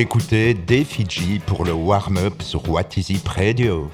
Écoutez Des Fidji pour le warm-up sur What Is It Radio.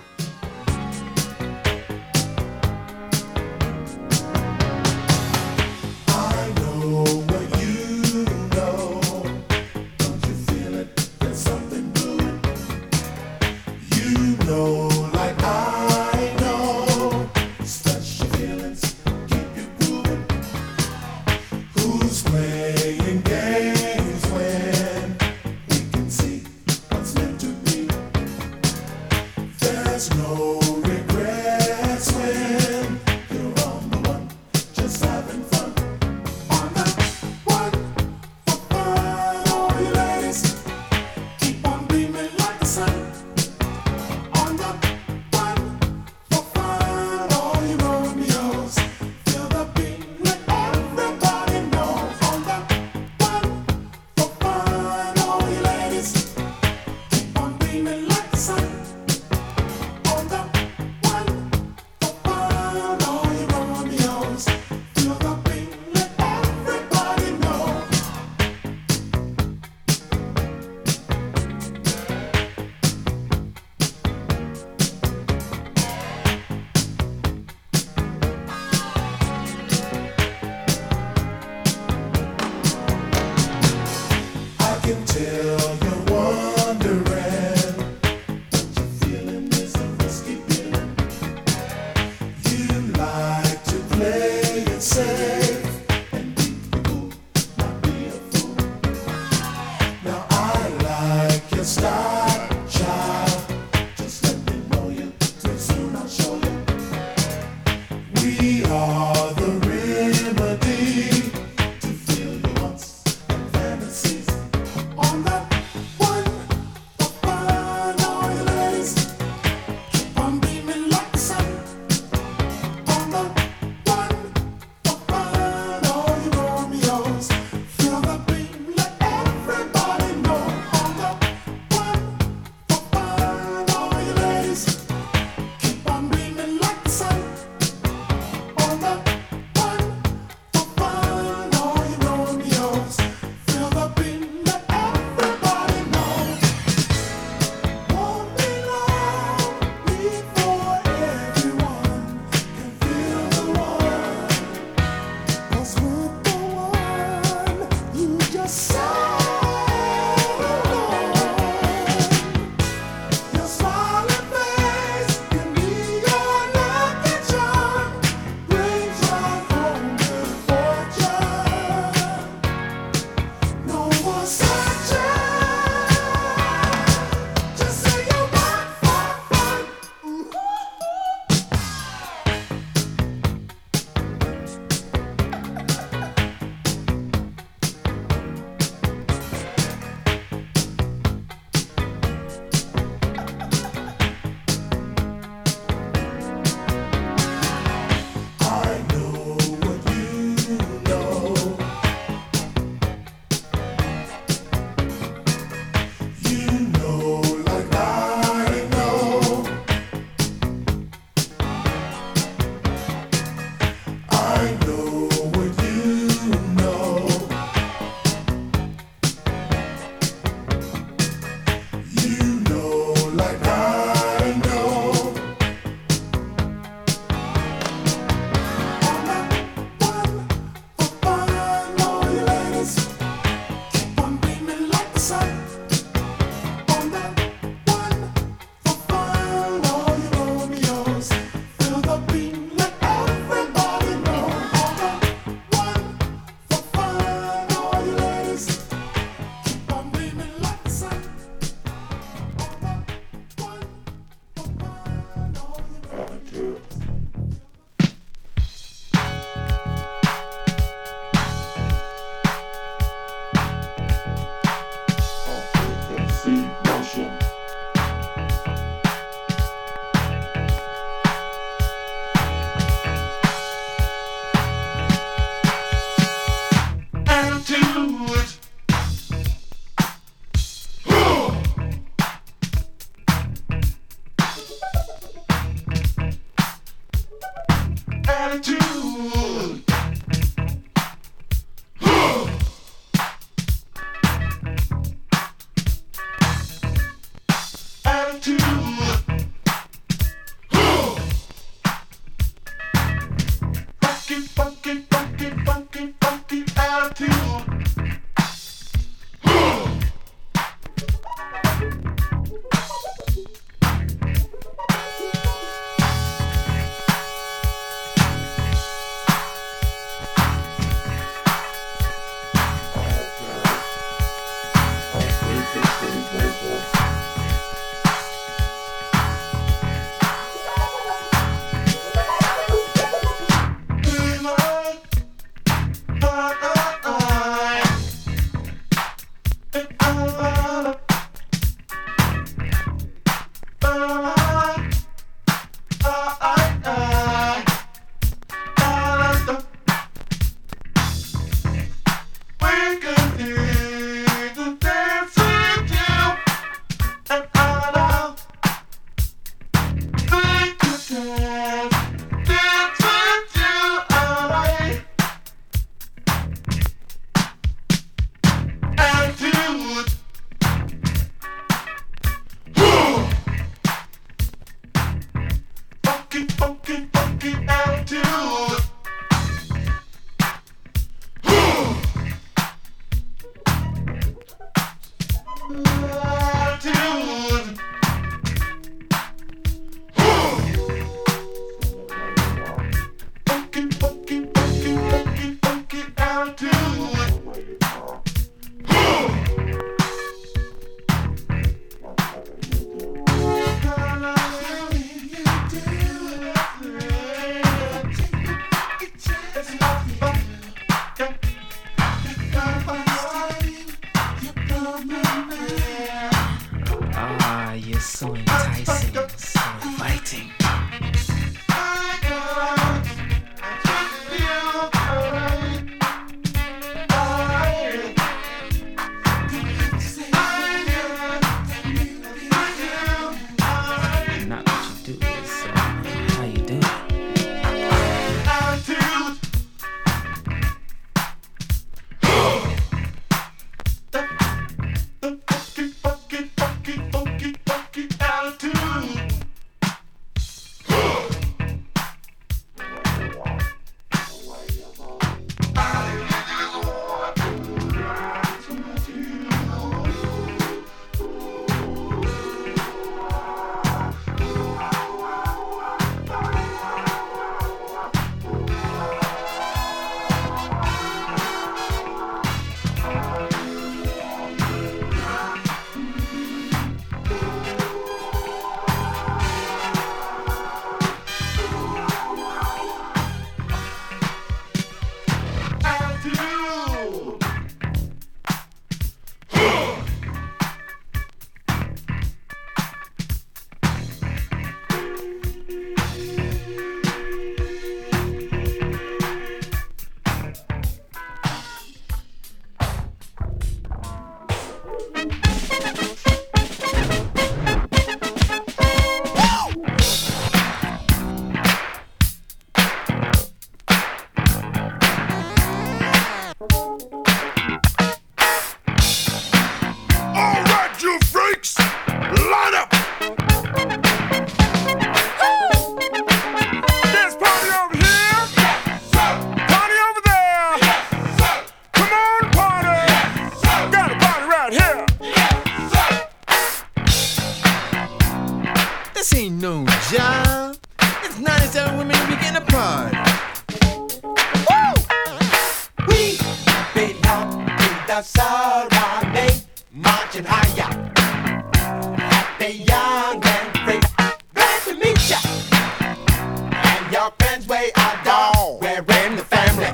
man's way I don't. We're in the family.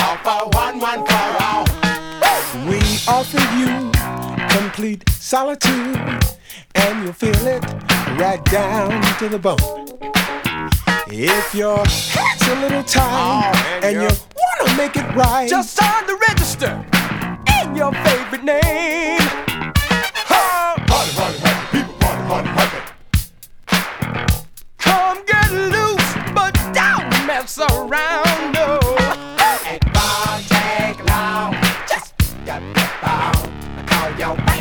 All for one, one for all. We offer you complete solitude, and you'll feel it right down to the bone. If your head's a little tired oh, and, you wanna make it right, just sign the register in your favorite name. Huh. Party, party, people, party, party. Come get that's around. No. It won't take long. Just get the phone. Call your.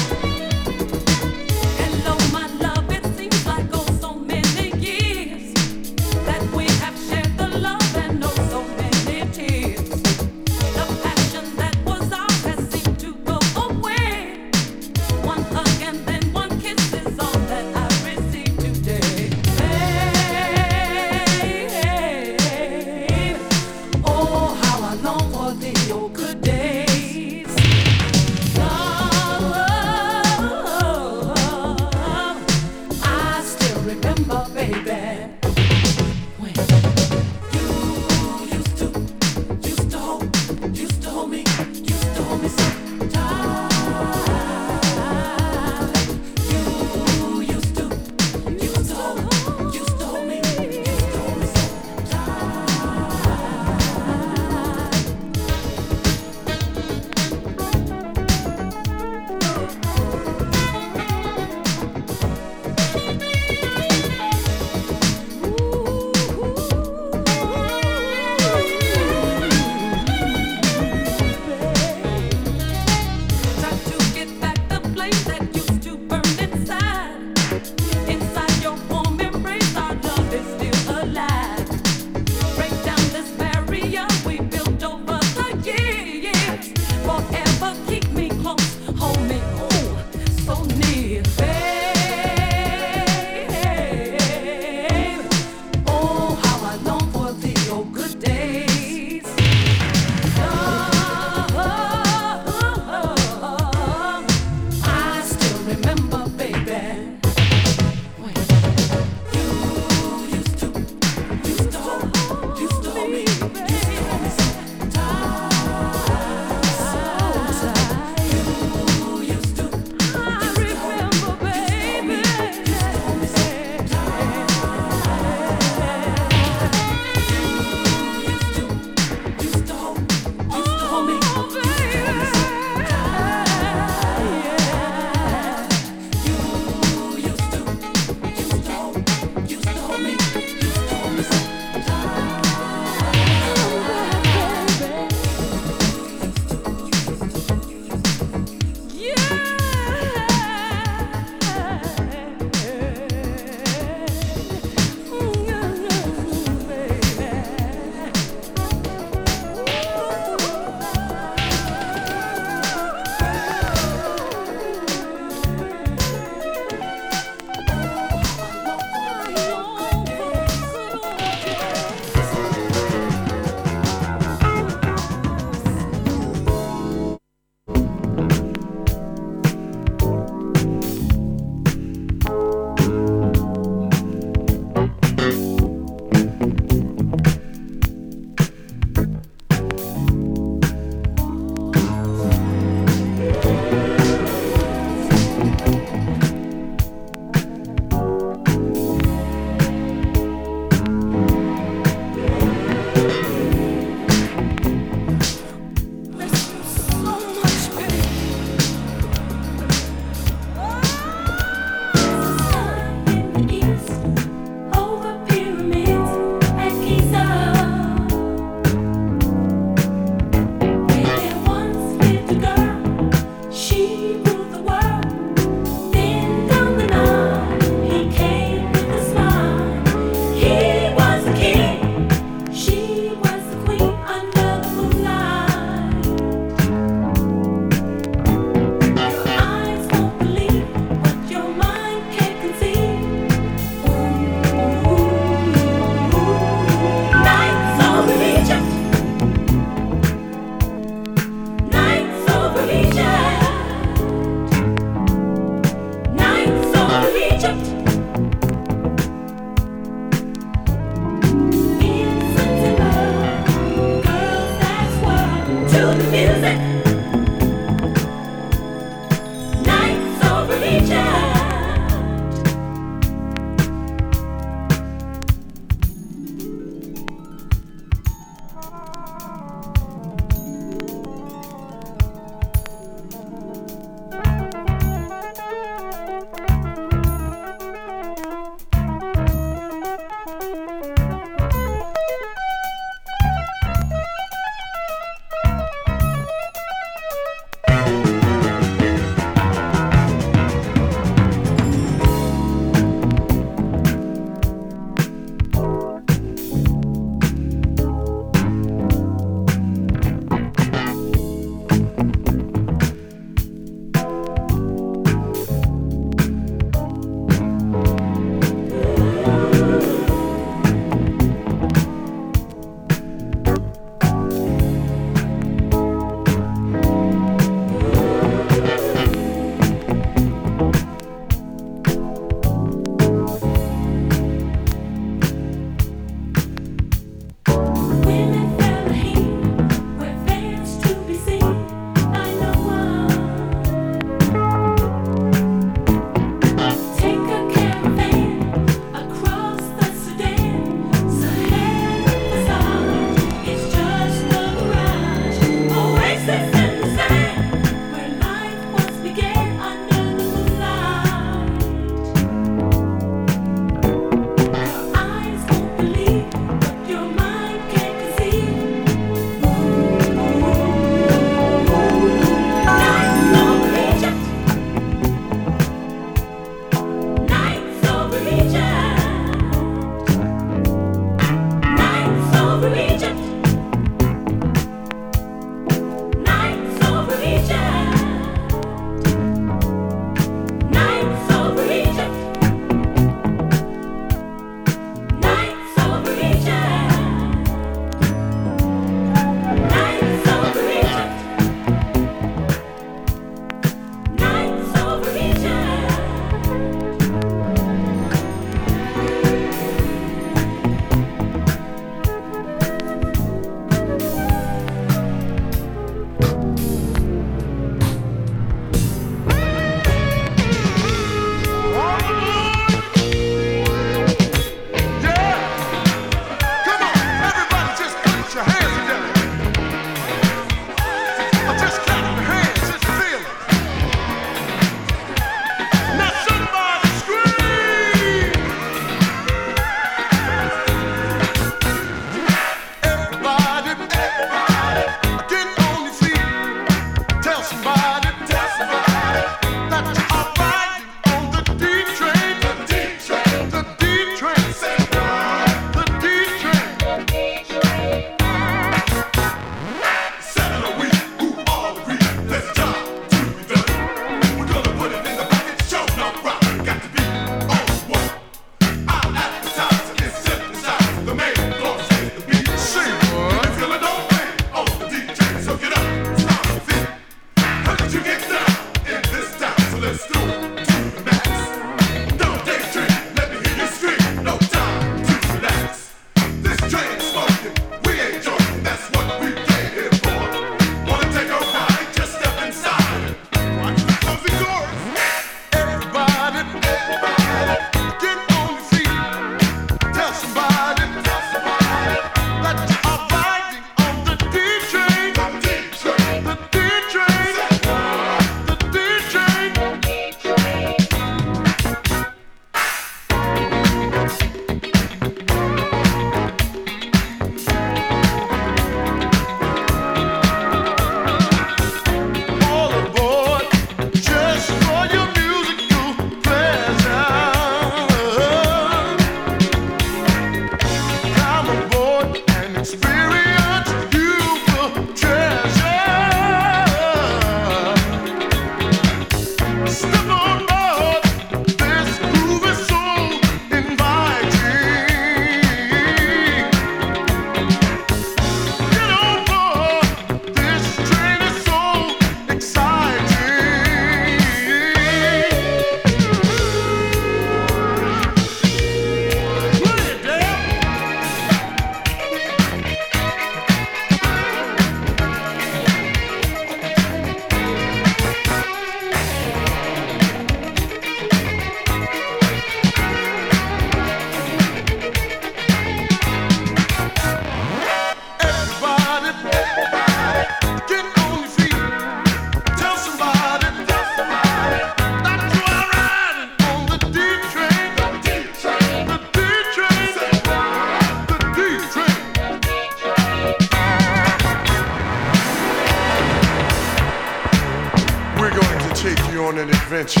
to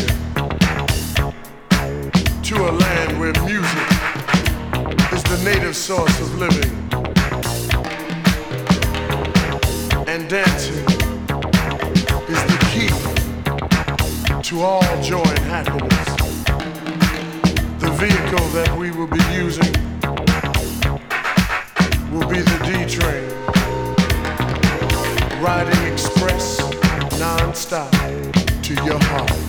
a land where music is the native source of living and dancing is the key to all joy and happiness. The vehicle that we will be using will be the D train, riding express non-stop to your heart.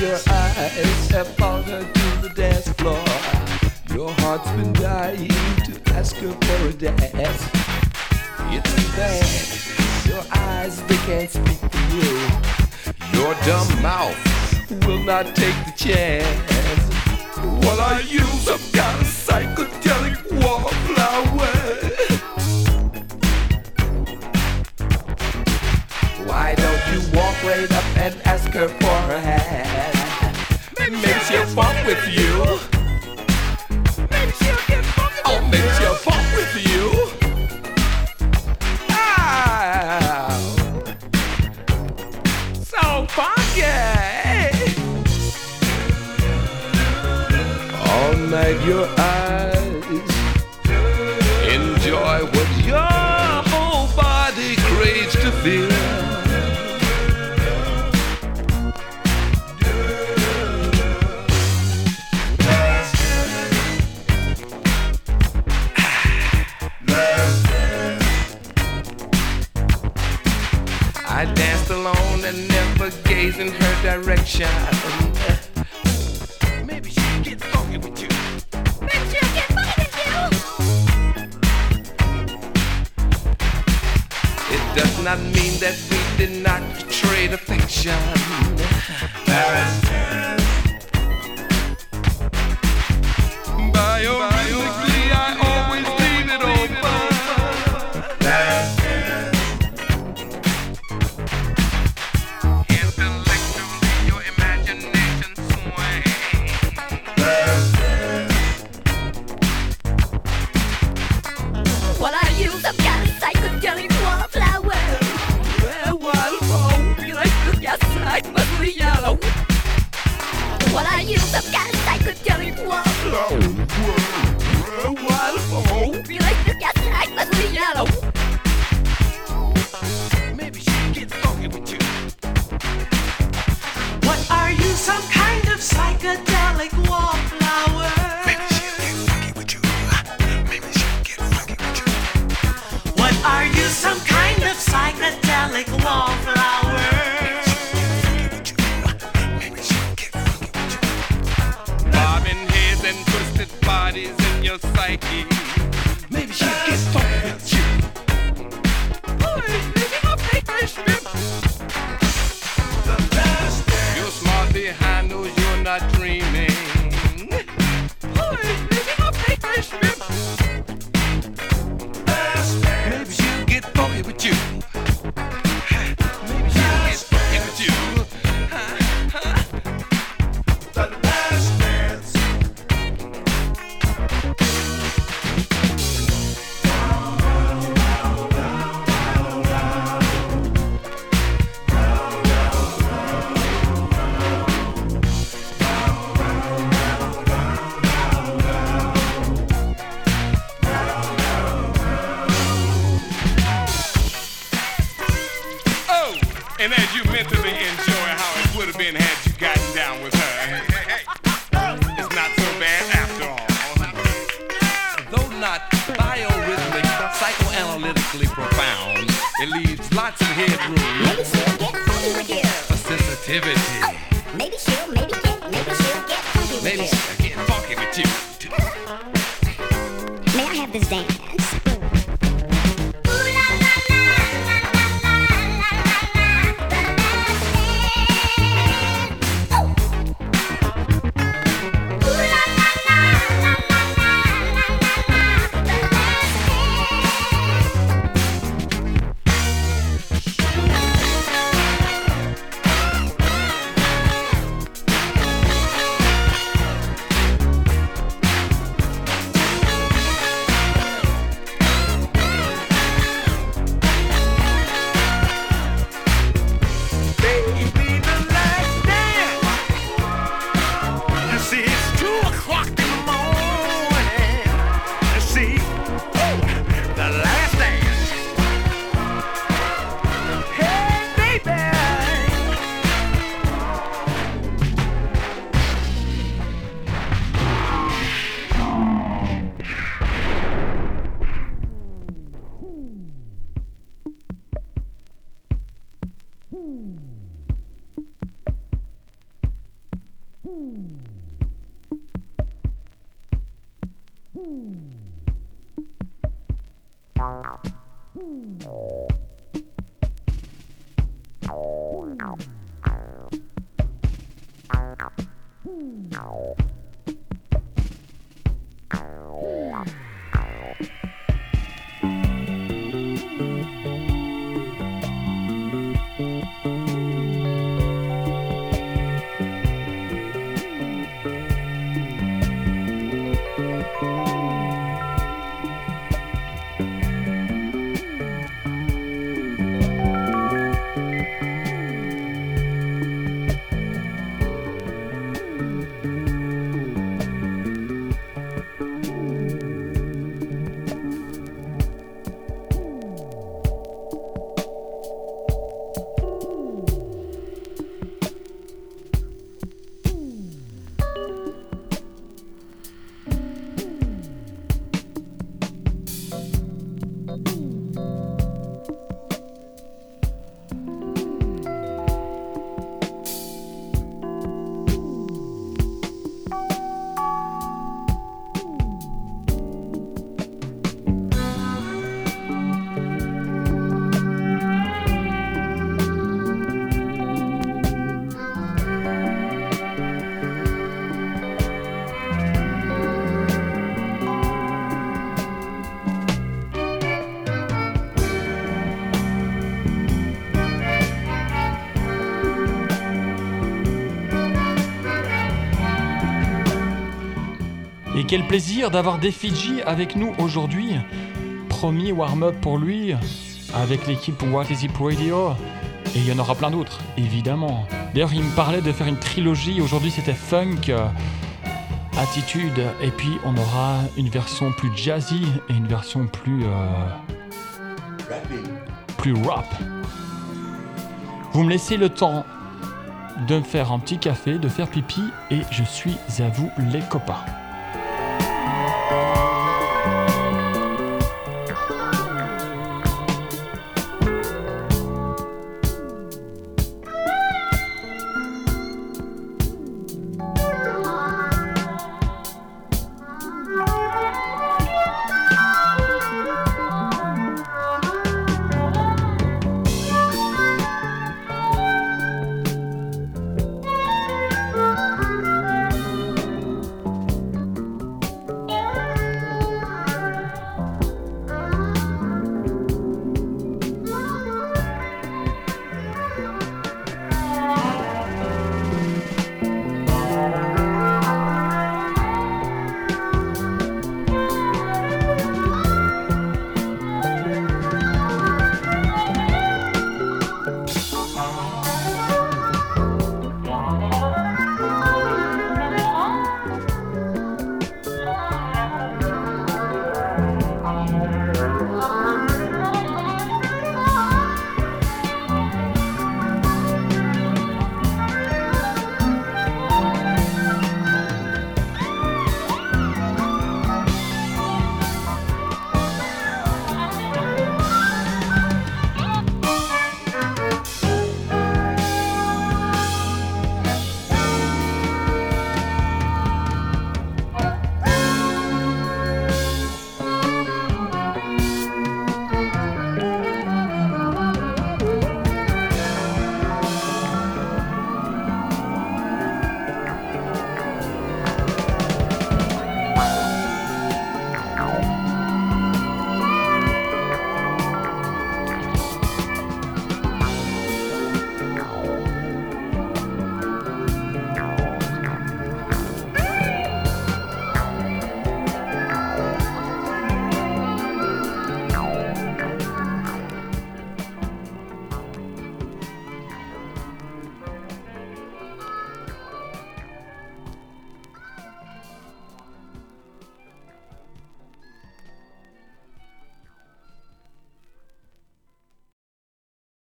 Your eyes have her to the dance floor. Your heart's been dying to ask her for a dance. It's bad. Your eyes, they can't speak for you. Your dumb mouth will not take the chance. Well, I use some kind of psychedelic wallflower. Why don't you walk right up and ask her for her hand? Maybe she'll funk with you. Maybe she'll get funky. Oh, maybe she'll funk with you. Ah, so funky. All night your eyes direction. Dance? Quel plaisir d'avoir des avec nous aujourd'hui. Premier warm-up pour lui avec l'équipe What Is It Radio. Et il y en aura plein d'autres, évidemment. D'ailleurs, il me parlait de faire une trilogie. Aujourd'hui, c'était funk, euh, attitude. Et puis, on aura une version plus jazzy et une version plus. euh, plus rap. Vous me laissez le temps de me faire un petit café, de faire pipi, et je suis à vous, les copains.